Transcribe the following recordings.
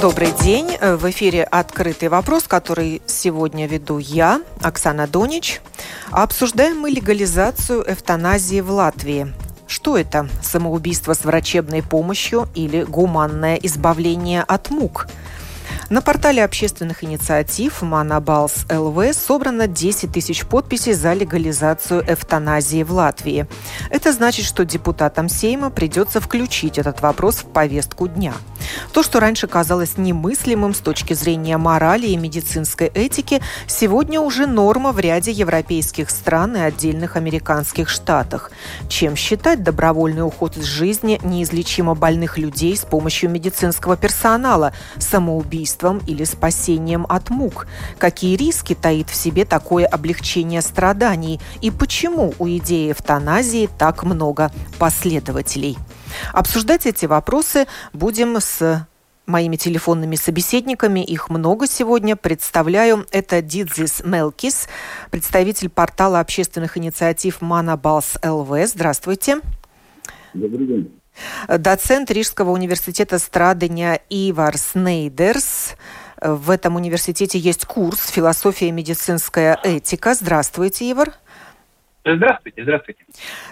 Добрый день. В эфире «Открытый вопрос», который сегодня веду я, Оксана Донич. Обсуждаем мы легализацию эвтаназии в Латвии. Что это? Самоубийство с врачебной помощью или гуманное избавление от мук – на портале общественных инициатив Манабалс ЛВ собрано 10 тысяч подписей за легализацию эвтаназии в Латвии. Это значит, что депутатам Сейма придется включить этот вопрос в повестку дня. То, что раньше казалось немыслимым с точки зрения морали и медицинской этики, сегодня уже норма в ряде европейских стран и отдельных американских штатах. Чем считать добровольный уход из жизни неизлечимо больных людей с помощью медицинского персонала, самоубийство убийством или спасением от мук? Какие риски таит в себе такое облегчение страданий? И почему у идеи эвтаназии так много последователей? Обсуждать эти вопросы будем с моими телефонными собеседниками. Их много сегодня. Представляю, это Дидзис Мелкис, представитель портала общественных инициатив Манабалс ЛВ. Здравствуйте. Добрый день доцент Рижского университета Страдания Ивар Снейдерс. В этом университете есть курс «Философия и медицинская этика». Здравствуйте, Ивар. Здравствуйте, здравствуйте.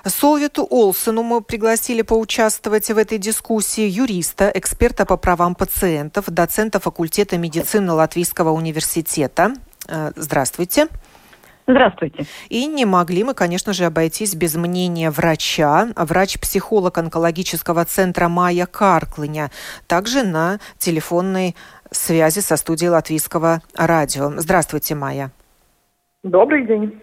Солвиту Олсену мы пригласили поучаствовать в этой дискуссии юриста, эксперта по правам пациентов, доцента факультета медицины Латвийского университета. Э, здравствуйте. Здравствуйте. Здравствуйте. И не могли мы, конечно же, обойтись без мнения врача, врач-психолог онкологического центра Майя Карклыня, также на телефонной связи со студией Латвийского радио. Здравствуйте, Майя. Добрый день.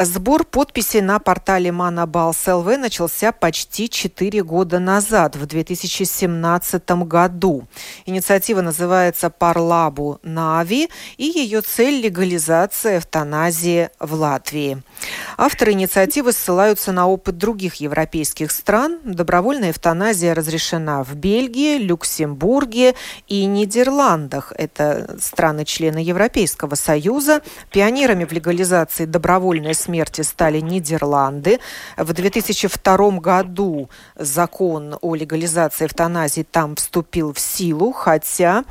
Сбор подписей на портале ЛВ начался почти 4 года назад, в 2017 году. Инициатива называется «Парлабу Нави», и ее цель – легализация эвтаназии в Латвии. Авторы инициативы ссылаются на опыт других европейских стран. Добровольная эвтаназия разрешена в Бельгии, Люксембурге и Нидерландах. Это страны-члены Европейского Союза. Пионерами в легализации добровольной смерти стали Нидерланды. В 2002 году закон о легализации эвтаназии там вступил в силу, хотя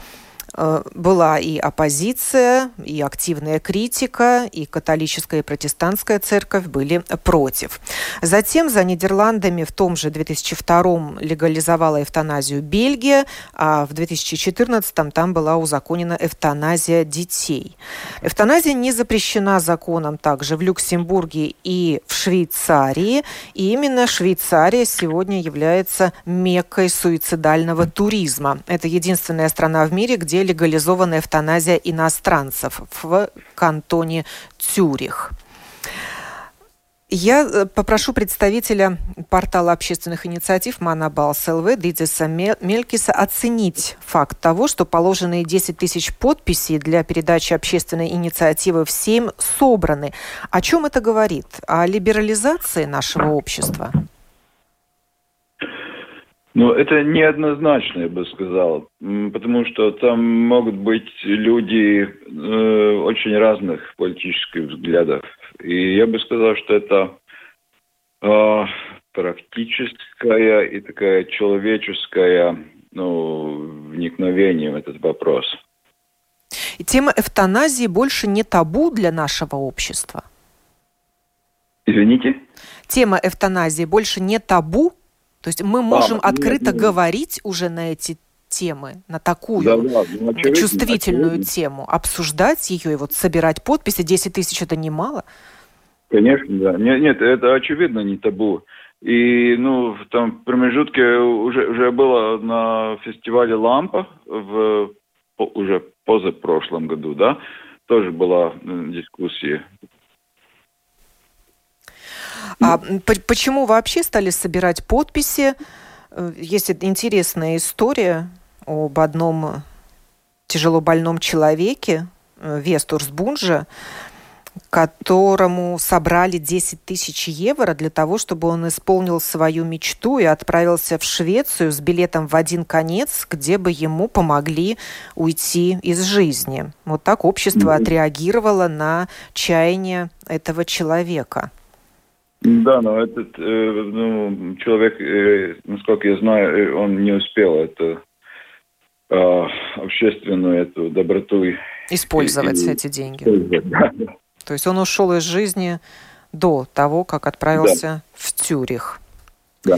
была и оппозиция, и активная критика, и католическая и протестантская церковь были против. Затем за Нидерландами в том же 2002 легализовала эвтаназию Бельгия, а в 2014 там была узаконена эвтаназия детей. Эвтаназия не запрещена законом также в Люксембурге и в Швейцарии, и именно Швейцария сегодня является меккой суицидального туризма. Это единственная страна в мире, где легализована эвтаназия иностранцев в кантоне Цюрих. Я э, попрошу представителя портала общественных инициатив Манабалс ЛВ Дидиса Мелькиса оценить факт того, что положенные 10 тысяч подписей для передачи общественной инициативы в Сейм собраны. О чем это говорит? О либерализации нашего общества? Ну, это неоднозначно, я бы сказал, потому что там могут быть люди э, очень разных политических взглядов. И я бы сказал, что это э, практическая и такая человеческая ну, вникновение в этот вопрос. И тема эвтаназии больше не табу для нашего общества? Извините? Тема эвтаназии больше не табу то есть мы можем да, открыто нет, говорить уже на эти темы, на такую да, да, ну, очевидно, чувствительную очевидно. тему, обсуждать ее и вот собирать подписи, 10 тысяч это немало? Конечно, да. Нет, нет, это очевидно не табу. И, ну, там в промежутке уже, уже было на фестивале «Лампа» в уже позапрошлом году, да, тоже была дискуссия а почему вообще стали собирать подписи? Э, есть интересная история об одном тяжело больном человеке, э, Вестурс Бунжа, которому собрали 10 тысяч евро для того, чтобы он исполнил свою мечту и отправился в Швецию с билетом в один конец, где бы ему помогли уйти из жизни. Вот так общество mm-hmm. отреагировало на чаяние этого человека. Да, но этот э, ну, человек, э, насколько я знаю, э, он не успел это э, общественную эту доброту использовать и, эти деньги. Да, да. То есть он ушел из жизни до того, как отправился да. в Тюрих. Да.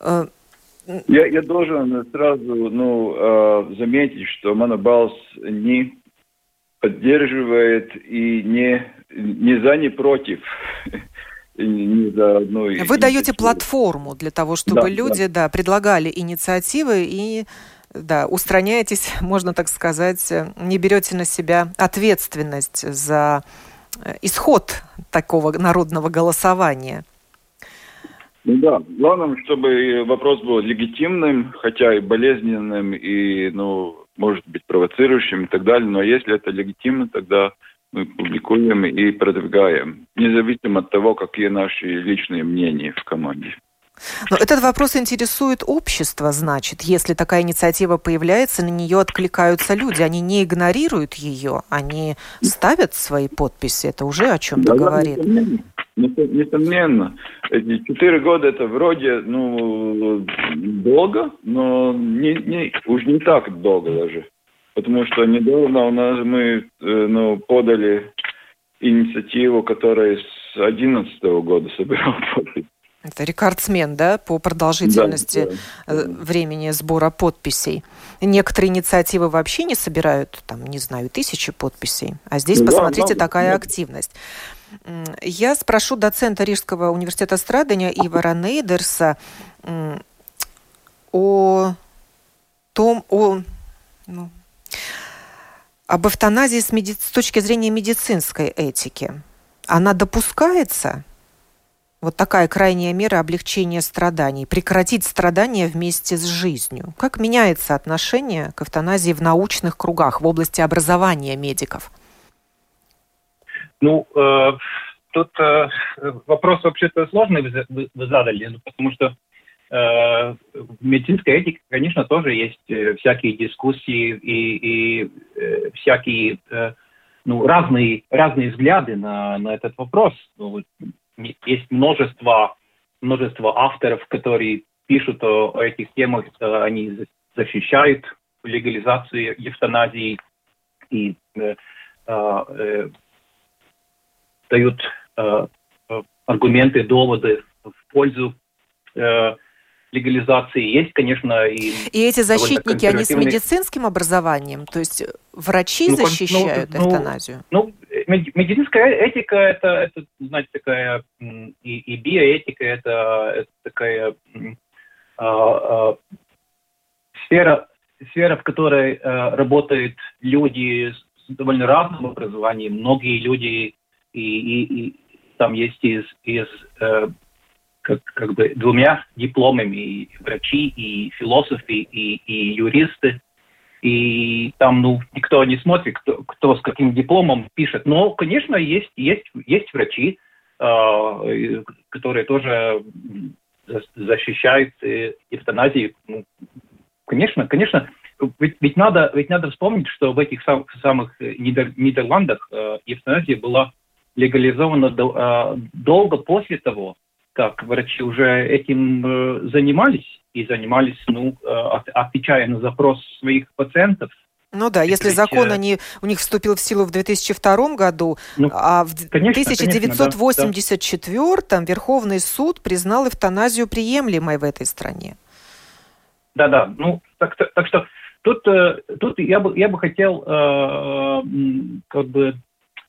Э, я, я должен сразу ну, э, заметить, что Монобалс не поддерживает и не, не за, не против. не за одной Вы даете платформу для того, чтобы да, люди да. Да, предлагали инициативы и да, устраняетесь, можно так сказать, не берете на себя ответственность за э, исход такого народного голосования. Ну да, главное, чтобы вопрос был легитимным, хотя и болезненным, и, ну, может быть, провоцирующим и так далее, но если это легитимно, тогда мы публикуем и продвигаем, независимо от того, какие наши личные мнения в команде. Но этот вопрос интересует общество, значит, если такая инициатива появляется, на нее откликаются люди, они не игнорируют ее, они ставят свои подписи, это уже о чем-то да, говорит. Несомненно. Эти четыре года это вроде, ну, долго, но не, не, уж не так долго даже. Потому что недавно у нас мы э, ну, подали инициативу, которая с 2011 года собирала подписи. Это рекордсмен, да, по продолжительности да, да, времени сбора подписей. Некоторые инициативы вообще не собирают, там, не знаю, тысячи подписей. А здесь, да, посмотрите, да, такая да. активность. Я спрошу доцента Рижского университета страдания Ивара Нейдерса о том, о, ну, об эвтаназии с, меди... с точки зрения медицинской этики. Она допускается? вот такая крайняя мера облегчения страданий, прекратить страдания вместе с жизнью. Как меняется отношение к эвтаназии в научных кругах, в области образования медиков? Ну, э, тут э, вопрос вообще-то сложный вы, вы, задали, ну, потому что в медицинской этике, конечно, тоже есть э, всякие дискуссии и, и э, всякие э, ну, разные, разные взгляды на, на этот вопрос. Ну, есть множество, множество авторов, которые пишут о, о этих темах, они защищают легализацию эвтаназии и э, э, дают э, аргументы, доводы в пользу э, легализации. Есть, конечно, и... И эти защитники, они с медицинским образованием? То есть врачи ну, защищают ну, эвтаназию? Ну, медицинская этика это, это знаете, такая и, и биоэтика это, это такая а, а, сфера, сфера, в которой а, работают люди с довольно разным образованием. Многие люди и, и, и там есть из, из э, как, как бы двумя дипломами и врачи, и философы, и, и юристы и там, ну, никто не смотрит, кто, кто с каким дипломом пишет. Но, конечно, есть, есть, есть врачи, э, которые тоже защищают э, эвтаназию. Ну, конечно, конечно, ведь, ведь, надо, ведь надо вспомнить, что в этих сам, самых Нидер, Нидерландах э, эвтаназия была легализована до, э, долго после того, как врачи уже этим э, занимались и занимались, ну, э, отвечая на запрос своих пациентов. Ну да, если Ведь, закон э, они, у них вступил в силу в 2002 году, ну, а в конечно, 1984 конечно, да, да. Верховный суд признал эвтаназию приемлемой в этой стране. Да-да, ну так, так, так что тут, э, тут я бы, я бы хотел э, как бы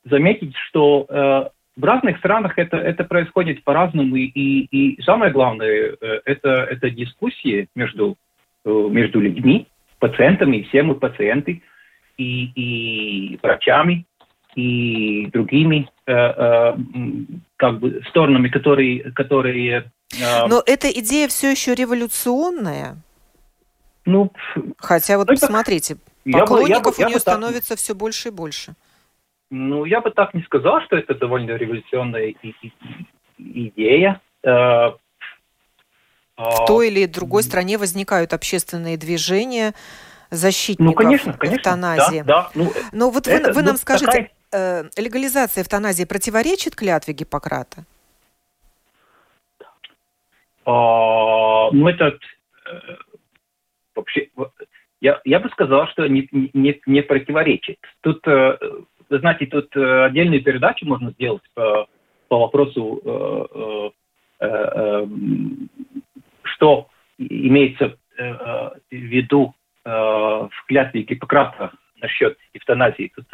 заметить, что э, в разных странах это, это происходит по-разному, и, и, самое главное, э, это, это дискуссии между, э, между людьми, пациентами, все мы пациенты, и, и врачами, и другими э, э, как бы сторонами, которые... которые э, Но эта идея все еще революционная. Ну, Хотя вот ну, посмотрите, поклонников я бы, я бы, у нее становится так... все больше и больше. Ну, я бы так не сказал, что это довольно революционная идея. Э, в той или другой стране возникают общественные движения защитников ну, конечно, конечно, эвтаназии. Да, да. Ну, Но вот это, вы, вы ну, нам скажите, такая... э, легализация эвтаназии противоречит клятве Гиппократа? А, ну, это э, вообще, я, я бы сказал, что не, не, не противоречит. Тут, э, вы знаете, тут э, отдельную передачу можно сделать по, по вопросу э, э, э, что имеется э, в виду в клятве Гиппократа насчет эвтаназии. Тут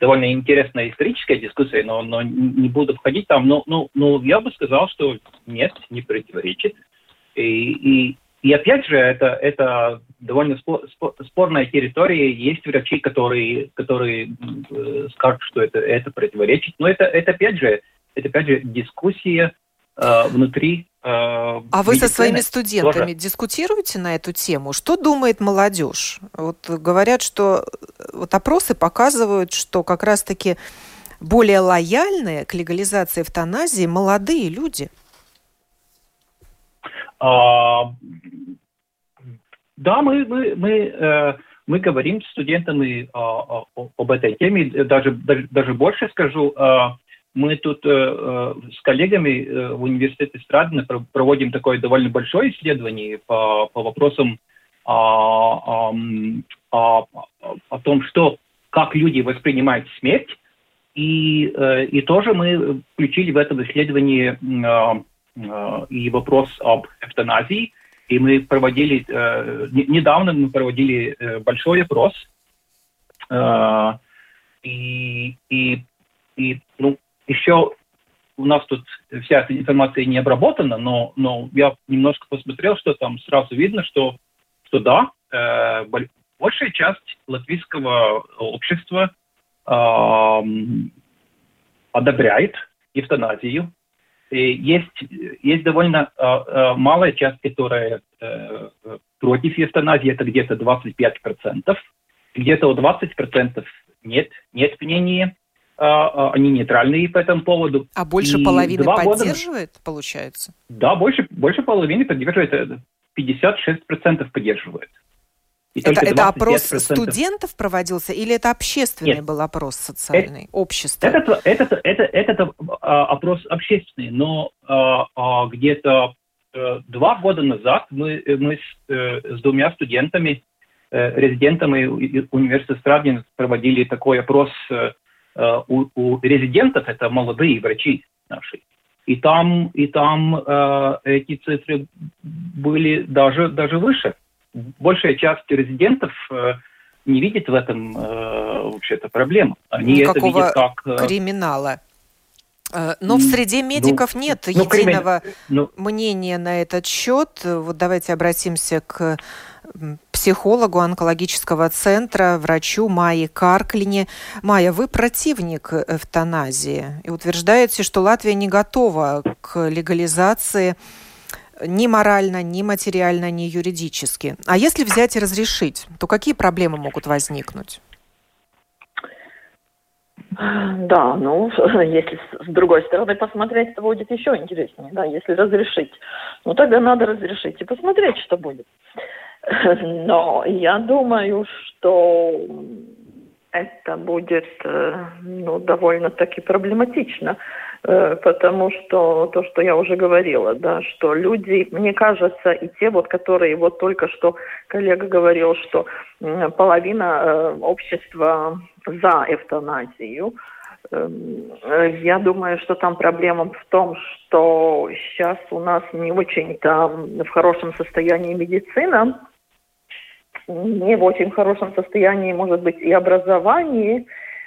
довольно интересная историческая дискуссия, но, но не буду входить там. Но, но, но я бы сказал, что нет, не противоречит. И, и, и опять же, это, это довольно спор, спорная территория. Есть врачи, которые, которые э, скажут, что это, это противоречит. Но это, это опять же, это опять же дискуссия э, внутри а вы со своими студентами тоже. дискутируете на эту тему? Что думает молодежь? Вот говорят, что вот опросы показывают, что как раз-таки более лояльные к легализации эвтаназии молодые люди. А, да, мы, мы, мы, э, мы говорим с студентами а, а, об этой теме. Даже, даже, больше скажу, мы тут э, э, с коллегами в университете Страдина проводим такое довольно большое исследование по, по вопросам о, о, о, том, что, как люди воспринимают смерть. И, и тоже мы включили в это исследование и вопрос об эвтаназии. И мы проводили, э, недавно мы проводили э, большой опрос. Э, и, и, и ну, еще у нас тут вся эта информация не обработана, но, но я немножко посмотрел, что там сразу видно, что, что да, э, большая часть латвийского общества э, одобряет эвтаназию. И есть, есть довольно э, э, малая часть, которая э, против эвтаназии, это где-то 25%. Где-то у 20% нет, нет мнения. А, а, они нейтральные по этому поводу. А больше и половины поддерживает, года... получается? Да, больше, больше половины поддерживает, 56% поддерживает. И это, это опрос студентов проводился или это общественный Нет. был опрос социальный, это, общество? Это, это, это, это, это а, опрос общественный, но а, а, где-то два года назад мы, мы с, э, с двумя студентами, э, резидентами университета Страдин проводили такой опрос Э, у, у резидентов это молодые врачи наши. И там, и там э, эти цифры были даже, даже выше. Большая часть резидентов э, не видит в этом э, вообще-то проблему. Они Никакого это видят как... Э, криминала. Но в среде ну, медиков ну, нет ну, единого ну, мнения на этот счет. Вот давайте обратимся к психологу онкологического центра, врачу Майе Карклине. Майя, вы противник эвтаназии и утверждаете, что Латвия не готова к легализации ни морально, ни материально, ни юридически. А если взять и разрешить, то какие проблемы могут возникнуть? Да, ну, если с другой стороны посмотреть, то будет еще интереснее, да, если разрешить. Ну, тогда надо разрешить и посмотреть, что будет. Но я думаю, что это будет э, ну, довольно-таки проблематично, потому что то, что я уже говорила, да, что люди, мне кажется, и те вот, которые вот только что коллега говорил, что половина э, общества за эвтаназию, эм, я думаю, что там проблема в том, что сейчас у нас не очень-то в хорошем состоянии медицина, не в очень хорошем состоянии, может быть, и образование,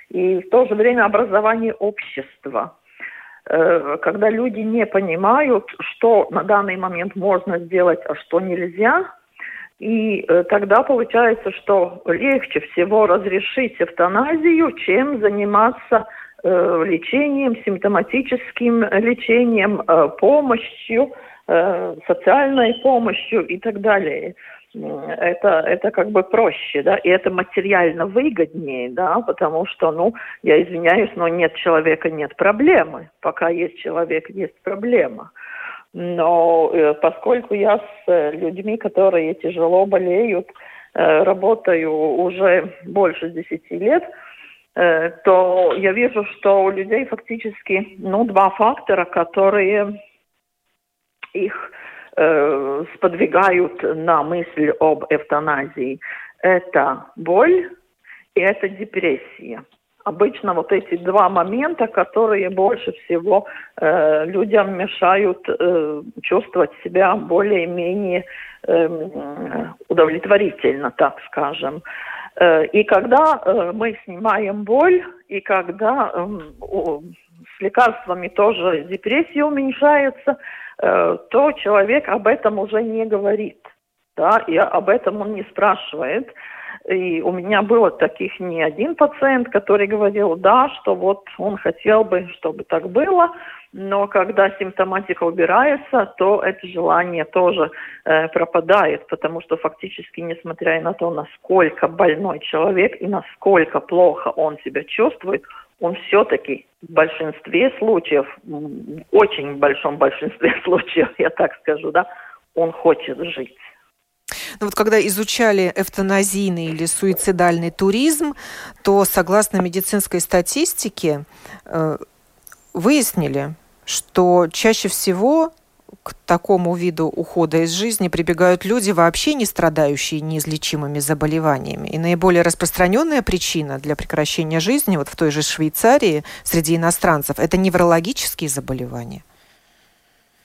и в то же время образование общества. Э, когда люди не понимают, что на данный момент можно сделать, а что нельзя, и э, тогда получается, что легче всего разрешить эвтаназию, чем заниматься э, лечением, симптоматическим лечением, помощью, социальной помощью и так далее. Это, это как бы проще, да, и это материально выгоднее, да, потому что, ну, я извиняюсь, но нет человека, нет проблемы. Пока есть человек, есть проблема. Но э, поскольку я с э, людьми, которые тяжело болеют, э, работаю уже больше десяти лет, то я вижу, что у людей фактически, ну, два фактора, которые их э, сподвигают на мысль об эвтаназии. Это боль и это депрессия. Обычно вот эти два момента, которые больше всего э, людям мешают э, чувствовать себя более-менее э, удовлетворительно, так скажем. Э, и когда э, мы снимаем боль, и когда э, с лекарствами тоже депрессия уменьшается, Э, то человек об этом уже не говорит. Да, и об этом он не спрашивает. И у меня было таких не один пациент, который говорил, да, что вот он хотел бы, чтобы так было, но когда симптоматика убирается, то это желание тоже э, пропадает, потому что фактически, несмотря на то, насколько больной человек и насколько плохо он себя чувствует, он все-таки в большинстве случаев, в очень большом большинстве случаев, я так скажу, да, он хочет жить. Ну вот когда изучали эвтаназийный или суицидальный туризм, то согласно медицинской статистике э, выяснили, что чаще всего к такому виду ухода из жизни прибегают люди, вообще не страдающие неизлечимыми заболеваниями. И наиболее распространенная причина для прекращения жизни вот в той же Швейцарии среди иностранцев – это неврологические заболевания.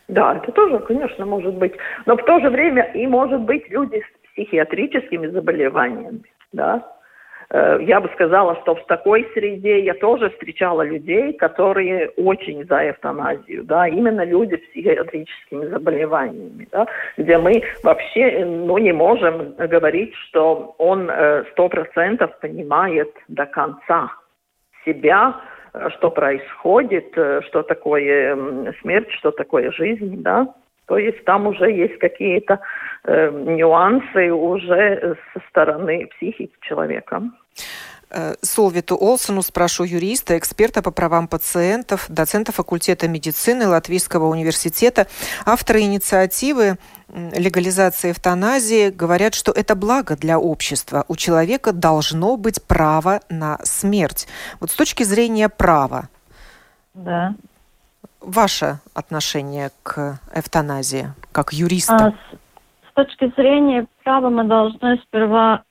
Да, это тоже, конечно, может быть. Но в то же время и может быть люди с психиатрическими заболеваниями. Да? Э, я бы сказала, что в такой среде я тоже встречала людей, которые очень за эвтаназию, да, именно люди с психиатрическими заболеваниями, да, где мы вообще ну, не можем говорить, что он э, сто процентов понимает до конца себя, э, что происходит, что такое смерть, что такое жизнь, да. То есть там уже есть какие-то э, нюансы уже со стороны психики человека. Э, Солвиту Олсону спрошу юриста, эксперта по правам пациентов, доцента факультета медицины Латвийского университета. Авторы инициативы легализации эвтаназии говорят, что это благо для общества. У человека должно быть право на смерть. Вот с точки зрения права. Да. Ваше отношение к эвтаназии, как юриста? А, с, точки зрения права мы должны сперва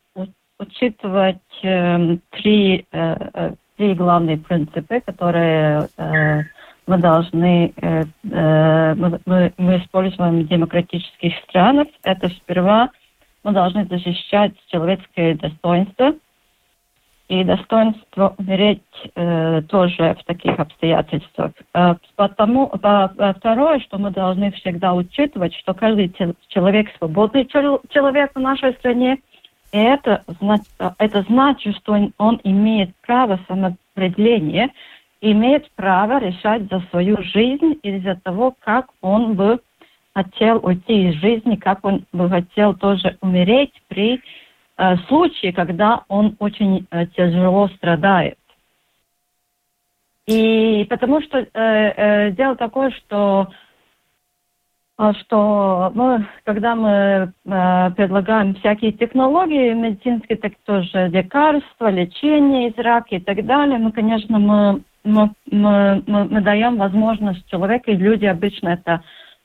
учитывать э, три, э, три главные принципы, которые э, мы должны, э, э, мы, мы используем в демократических странах. Это сперва мы должны защищать человеческое достоинство. И достоинство умереть э, тоже в таких обстоятельствах. Э, потому, э, второе, что мы должны всегда учитывать, что каждый человек свободный человек в нашей стране – и это, это значит, что он имеет право самоопределения, имеет право решать за свою жизнь и за того, как он бы хотел уйти из жизни, как он бы хотел тоже умереть при э, случае, когда он очень э, тяжело страдает. И потому что э, э, дело такое, что а что мы, когда мы э, предлагаем всякие технологии медицинские, так тоже лекарства, лечение из рака и так далее, мы, конечно, мы, мы, мы, мы, мы даем возможность человеку, и люди обычно это,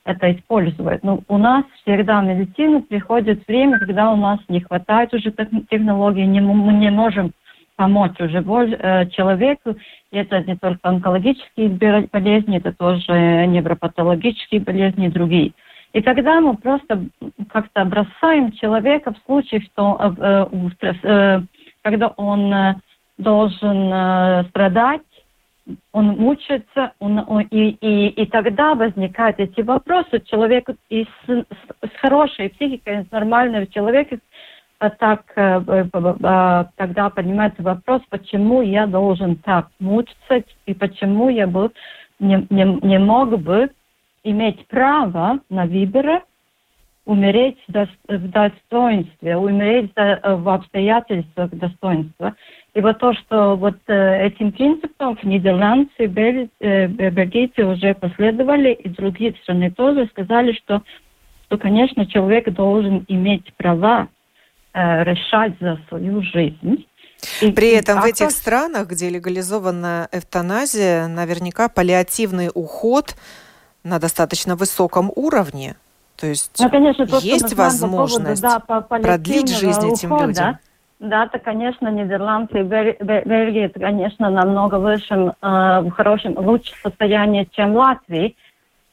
это используют. Но у нас всегда в медицине приходит время, когда у нас не хватает уже технологий, не, мы не можем помочь уже э, человеку. Это не только онкологические болезни, это тоже невропатологические болезни и другие. И когда мы просто как-то бросаем человека в случае, что э, э, когда он должен страдать, он мучается, он, он, и, и, и тогда возникают эти вопросы. Человек и с, с хорошей психикой, с нормальным человеком а так э, тогда поднимается вопрос, почему я должен так мучиться и почему я бы не, не, не мог бы иметь право на выбор умереть в достоинстве, умереть в обстоятельствах достоинства. И вот то, что вот этим принципом нидерландцы, бельгийцы уже последовали, и другие страны тоже сказали, что, что конечно, человек должен иметь права э, решать за свою жизнь. И, При этом а в этих странах, где легализована эвтаназия, наверняка паллиативный уход на достаточно высоком уровне. То есть ну, конечно, то, есть возможность по поводу, да, продлить жизнь ухода, этим людям. Да, это, конечно, Нидерланды и Бельгия, конечно, намного выше, э, в хорошем, лучшем состоянии, чем Латвия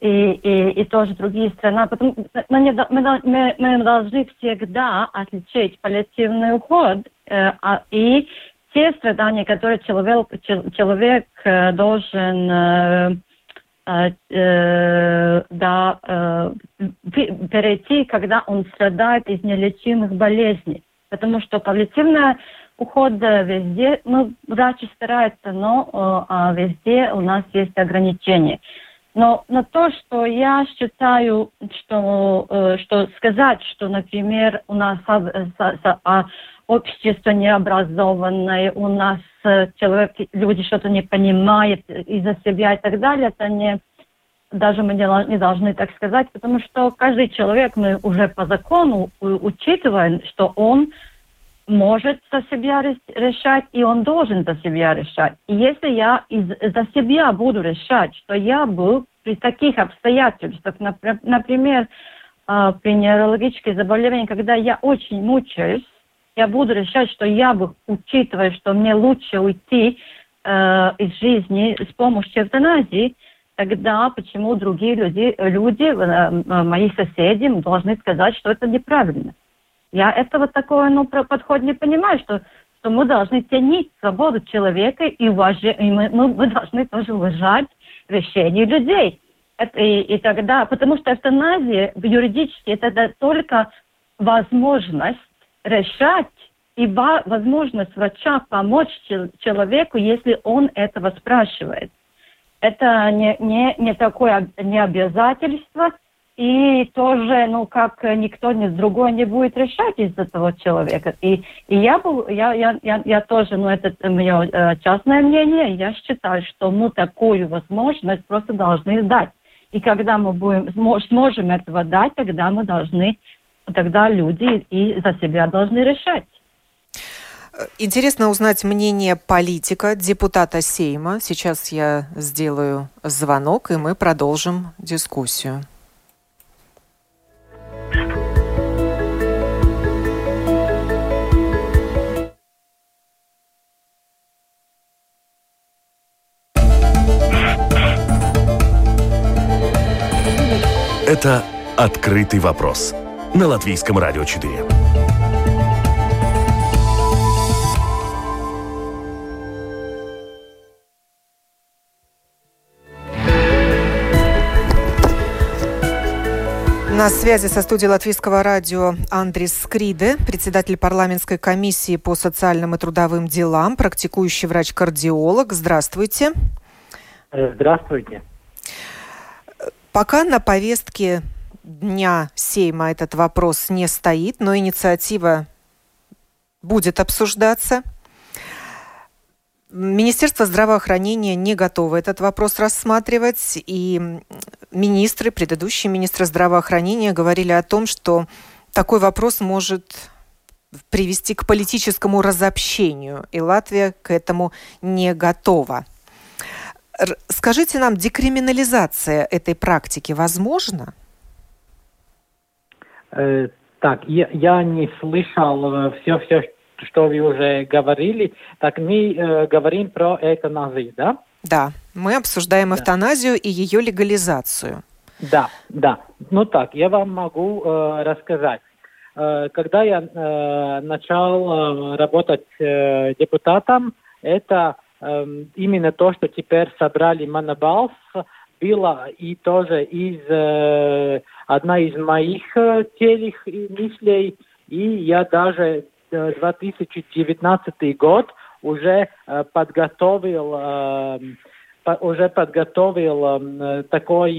и, и, и тоже другие страны. Потому, мы, не, мы, мы, мы должны всегда отличить паллиативный уход э, а, и те страдания, которые человек, человек э, должен э, э, э, да, э, перейти, когда он страдает из нелечимых болезней. Потому что паллиативный уход везде, ну, врачи стараются, но э, везде у нас есть ограничения. Но на то, что я считаю, что, э, что сказать, что, например, у нас а, общество необразованное, у нас э, человек, люди что-то не понимают из-за себя и так далее, это не, даже мы не, должны так сказать, потому что каждый человек, мы уже по закону учитываем, что он может за себя решать, и он должен за себя решать. И если я из, за себя буду решать, что я был при таких обстоятельствах, например, а, при неврологических заболеваниях, когда я очень мучаюсь, я буду решать, что я бы, учитывая, что мне лучше уйти э, из жизни с помощью эвтаназии, тогда почему другие люди, люди э, э, мои соседи, должны сказать, что это неправильно? Я этого такого ну, подход не понимаю, что, что мы должны ценить свободу человека и, уважать, и мы, мы, должны тоже уважать решения людей. Это, и, и тогда, потому что эвтаназия юридически это только возможность решать и возможность врача помочь человеку, если он этого спрашивает. Это не, не, не такое не обязательство, и тоже, ну, как никто ни с другой не будет решать из-за того человека. И, и я, был, я, я, я, я тоже, ну, это мое э, частное мнение, я считаю, что мы такую возможность просто должны дать. И когда мы будем, сможем этого дать, тогда мы должны, тогда люди и за себя должны решать. Интересно узнать мнение политика, депутата Сейма. Сейчас я сделаю звонок, и мы продолжим дискуссию. Это «Открытый вопрос» на Латвийском радио 4. На связи со студией Латвийского радио Андрис Скриде, председатель парламентской комиссии по социальным и трудовым делам, практикующий врач-кардиолог. Здравствуйте. Здравствуйте. Пока на повестке дня Сейма этот вопрос не стоит, но инициатива будет обсуждаться. Министерство здравоохранения не готово этот вопрос рассматривать, и министры, предыдущие министры здравоохранения говорили о том, что такой вопрос может привести к политическому разобщению, и Латвия к этому не готова. Скажите нам, декриминализация этой практики возможна? Э, так, я, я не слышал все, э, все, что вы уже говорили. Так мы э, говорим про эвтаназию, да? Да, мы обсуждаем да. эвтаназию и ее легализацию. Да, да. Ну так, я вам могу э, рассказать. Э, когда я э, начал э, работать э, депутатом, это Эм, именно то, что теперь собрали Манабалс, было и тоже из э, одна из моих э, тех мыслей, и я даже 2019 год уже э, подготовил э, уже подготовил такой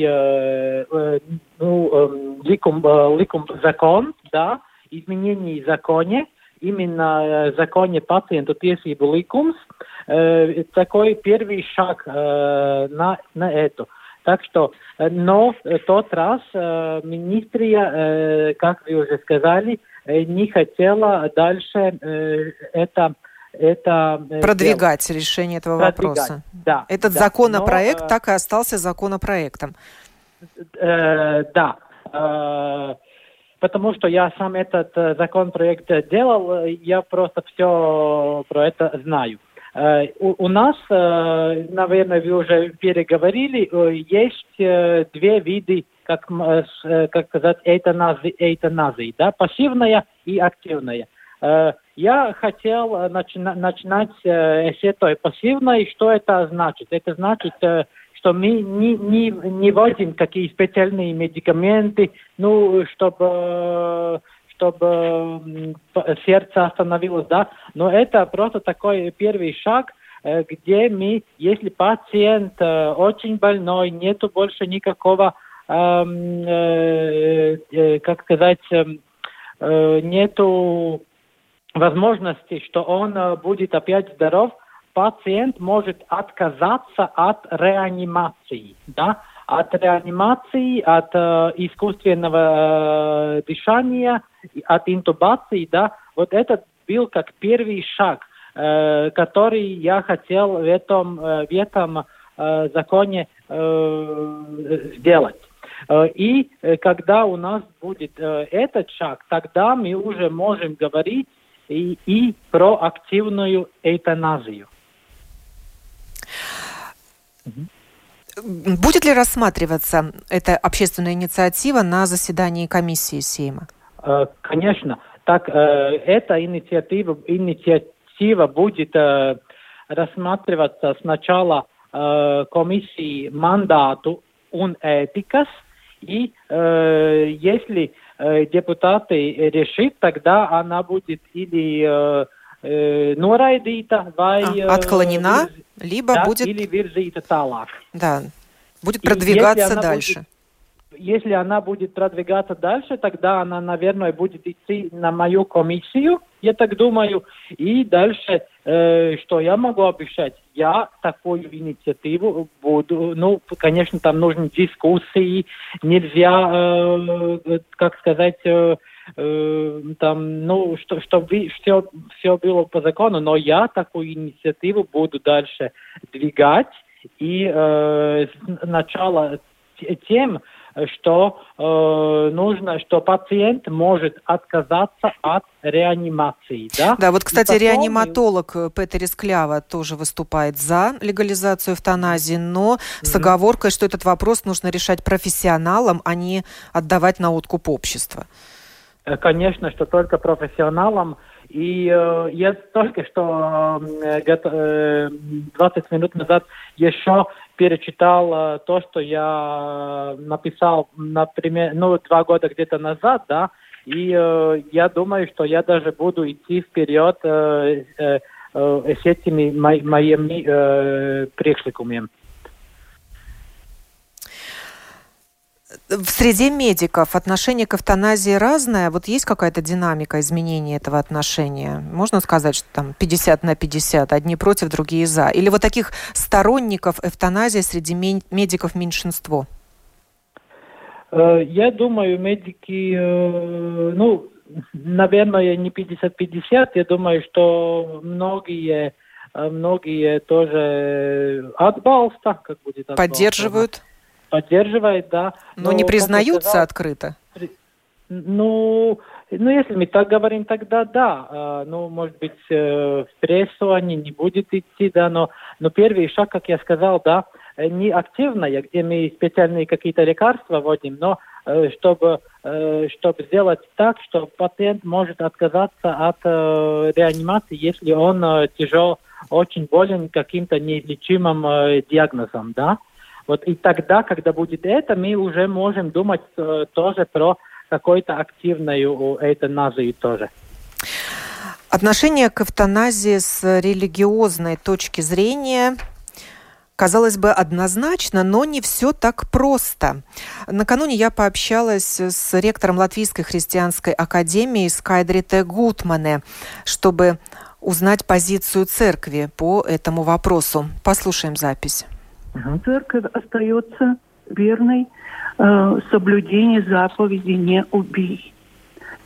ну, ликум, ликум закон, да, изменений в законе, именно в законе пациенту tiesību likums, такой первый шаг на, на это. Так что, но тот раз министрия, как вы уже сказали, не хотела дальше это это продвигать делать. решение этого продвигать, вопроса. Да. Этот да, законопроект но, так и остался законопроектом. Э, да. Э, потому что я сам этот законопроект делал, я просто все про это знаю. Э, у, нас, э, наверное, вы уже переговорили, э, есть две виды, как, как сказать, эйтаназии, эйтаназии да, пассивная и активная. Я хотел начина, начинать с этой пассивной. Что это значит? Это значит, что мы не, не, не вводим какие специальные медикаменты, ну, чтобы чтобы сердце остановилось, да, но это просто такой первый шаг, э, где мы, если пациент э, очень больной, нету больше никакого, эм, э, как сказать, эм, нету возможности, что он будет опять здоров, пациент может отказаться от реанимации, да, от реанимации, от э, искусственного э, дыхания, от интубации, да, вот это был как первый шаг, э, который я хотел в этом, э, в этом э, законе э, сделать. Э, и э, когда у нас будет э, этот шаг, тогда мы уже можем говорить и, и про активную эйтаназию. Будет ли рассматриваться эта общественная инициатива на заседании комиссии Сейма? Э, конечно. Так, э, эта инициатива, инициатива будет э, рассматриваться сначала комиссии мандату un этикас, и если депутаты решат, тогда она будет или noraidīta vai а, отклонена, либо да, будет или virzīta tālāk. Да, будет продвигаться дальше. Будет, если она будет продвигаться дальше, тогда она, наверное, будет идти на мою комиссию, я так думаю, и дальше, э, что я могу обещать? Я такую инициативу буду, ну, конечно, там нужны дискуссии, нельзя, э, как сказать, э, э, там, ну, что, чтобы все, все было по закону, но я такую инициативу буду дальше двигать, и э, сначала тем, что э, нужно, что пациент может отказаться от реанимации. Да, да вот, кстати, потом... реаниматолог Петер Исклява тоже выступает за легализацию эвтаназии, но mm-hmm. с оговоркой, что этот вопрос нужно решать профессионалам, а не отдавать на откуп общества. Э, конечно, что только профессионалам. И э, я только что э, 20 э, минут назад еще перечитал э, то, что я написал, например, ну, два года где-то назад, да, и э, я думаю, что я даже буду идти вперед э, э, э, с этими мо моими э, пришликами. В среде медиков отношение к эвтаназии разное. Вот есть какая-то динамика изменения этого отношения? Можно сказать, что там 50 на 50, одни против, другие за? Или вот таких сторонников эвтаназии среди медиков меньшинство? Э, я думаю, медики, э, ну, наверное, не 50-50. Я думаю, что многие, э, многие тоже отбалста, как будет отбалста. Поддерживают? Поддерживает, да. Но, но не признаются сказал, открыто? Ну, ну, если мы так говорим, тогда да. А, ну, может быть, э, в прессу они не будут идти, да, но, но первый шаг, как я сказал, да, не активная, где мы специальные какие-то лекарства вводим, но э, чтобы, э, чтобы сделать так, что пациент может отказаться от реанимации, если он тяжел, очень болен каким-то неизлечимым диагнозом, да. Вот и тогда, когда будет это, мы уже можем думать э, тоже про какой-то активную эвтаназию тоже. Отношение к эвтаназии с религиозной точки зрения Казалось бы, однозначно, но не все так просто. Накануне я пообщалась с ректором Латвийской христианской академии Скайдрите Гутмане, чтобы узнать позицию церкви по этому вопросу. Послушаем запись. Церковь остается верной э, соблюдению заповеди «не убий».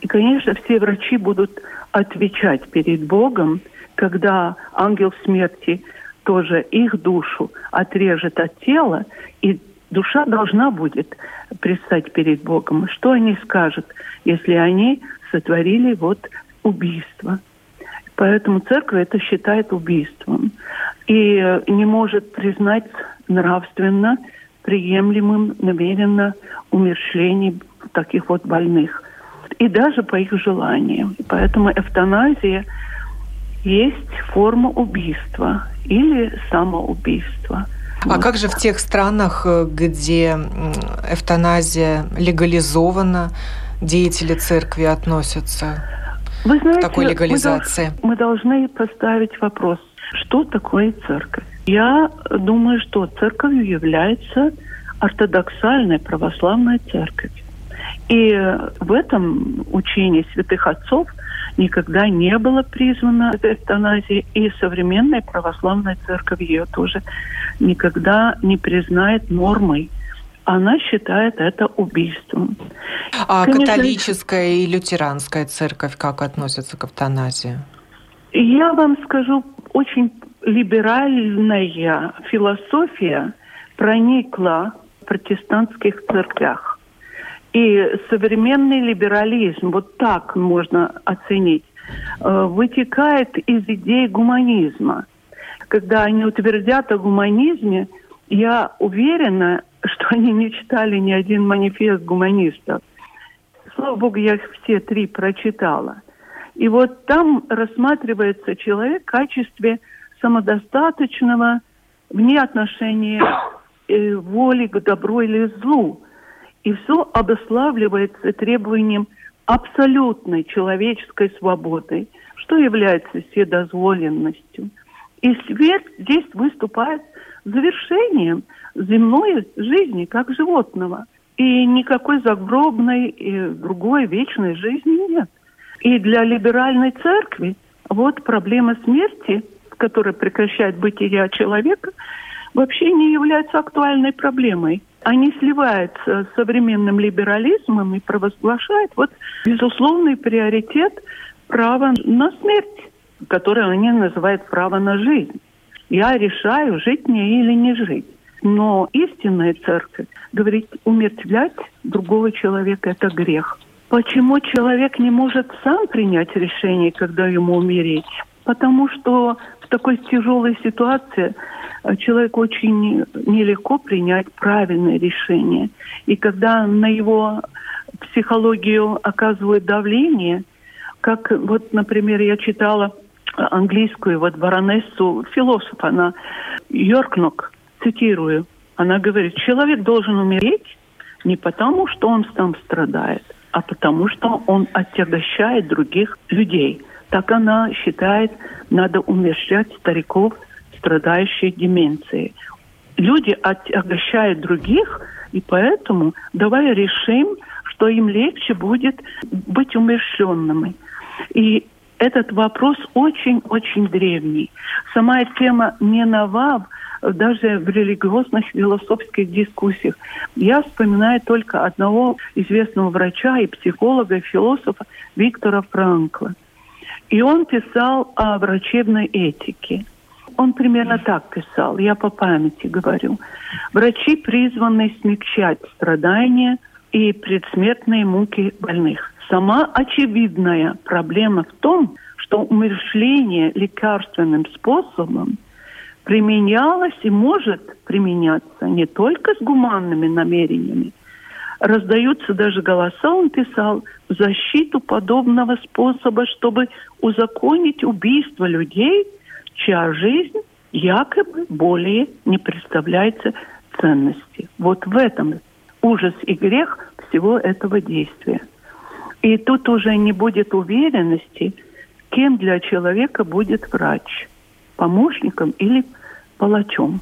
И, конечно, все врачи будут отвечать перед Богом, когда ангел смерти – тоже их душу отрежет от тела, и душа должна будет предстать перед Богом. Что они скажут, если они сотворили вот убийство? Поэтому церковь это считает убийством и не может признать нравственно приемлемым намеренно умершление таких вот больных. И даже по их желаниям. Поэтому эвтаназия – есть форма убийства или самоубийства. А вот. как же в тех странах, э, где эвтаназия легализована, деятели церкви относятся Вы знаете, к такой легализации? Мы, мы должны поставить вопрос, что такое церковь? Я думаю, что церковью является ортодоксальная православная церковь. И в этом учении святых отцов – никогда не было призвано эвтаназии, и современная православная церковь ее тоже никогда не признает нормой. Она считает это убийством. А Конечно, католическая и лютеранская церковь как относятся к эвтаназии? Я вам скажу, очень либеральная философия проникла в протестантских церквях. И современный либерализм, вот так можно оценить, э, вытекает из идей гуманизма. Когда они утвердят о гуманизме, я уверена, что они не читали ни один манифест гуманистов. Слава богу, я их все три прочитала. И вот там рассматривается человек в качестве самодостаточного вне отношения э, воли к добру или злу. И все обославливается требованием абсолютной человеческой свободы, что является вседозволенностью. И смерть здесь выступает завершением земной жизни как животного. И никакой загробной и другой вечной жизни нет. И для либеральной церкви вот проблема смерти, которая прекращает бытие человека, вообще не является актуальной проблемой они сливаются с современным либерализмом и провозглашают вот безусловный приоритет права на смерть, которое они называют право на жизнь. Я решаю, жить мне или не жить. Но истинная церковь говорит, умертвлять другого человека – это грех. Почему человек не может сам принять решение, когда ему умереть? Потому что такой тяжелой ситуации Э, человеку очень нелегко принять правильное решение. И когда на его психологию оказывают давление, как вот, например, я читала английскую вот баронессу, философ, она Йоркнок, цитирую, она говорит, человек должен умереть не потому, что он там страдает, а потому, что он отягощает других людей. Так она считает, надо умерщвлять стариков страдающие деменцией. Люди отягощают других, и поэтому давай решим, что им легче будет быть умерщенными. И этот вопрос очень-очень древний. Сама тема не нова, даже в религиозных философских дискуссиях. Я вспоминаю только одного известного врача и психолога, и философа Виктора Франкла. И он писал о врачебной этике – он примерно так писал, я по памяти говорю. Врачи призваны смягчать страдания и предсмертные муки больных. Сама очевидная проблема в том, что умершление лекарственным способом применялось и может применяться не только с гуманными намерениями. Раздаются даже голоса, он писал, в защиту подобного способа, чтобы узаконить убийство людей – чья жизнь якобы более не представляется ценности. Вот в этом ужас и грех всего этого действия. И тут уже не будет уверенности, кем для человека будет врач, помощником или палачом.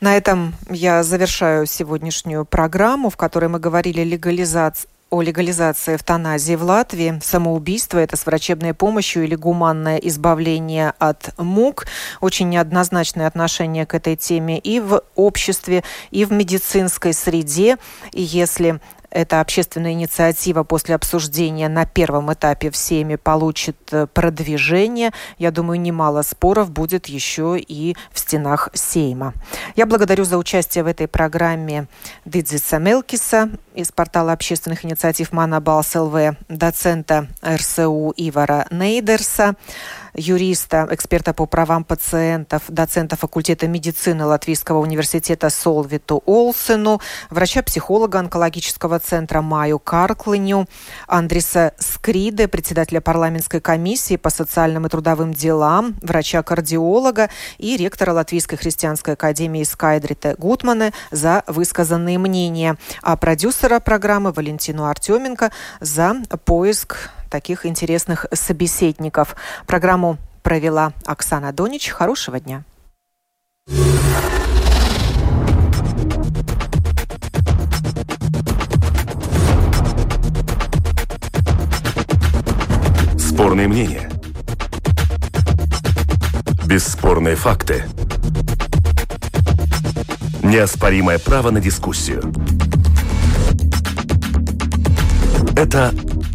На этом я завершаю сегодняшнюю программу, в которой мы говорили легализацию о легализации эвтаназии в Латвии. Самоубийство – это с врачебной помощью или гуманное избавление от мук. Очень неоднозначное отношение к этой теме и в обществе, и в медицинской среде. И если эта общественная инициатива после обсуждения на первом этапе всеми получит э, продвижение. Я думаю, немало споров будет еще и в стенах Сейма. Я благодарю за участие в этой программе Дидзиса Мелкиса из портала общественных инициатив Манабалс ЛВ, доцента РСУ Ивара Нейдерса, юриста, эксперта по правам пациентов, доцента факультета медицины Латвийского университета Солвиту Олсену, врача-психолога онкологического центра Маю Карклиню, Андреса Скриде, председателя парламентской комиссии по социальным и трудовым делам, врача-кардиолога и ректора Латвийской христианской академии Скайдрита Гутмана за высказанные мнения, а продюсера программы Валентину Артеменко за поиск таких интересных собеседников. Программу провела Оксана Донич. Хорошего дня. Спорные мнения. Бесспорные факты. Неоспоримое право на дискуссию. Это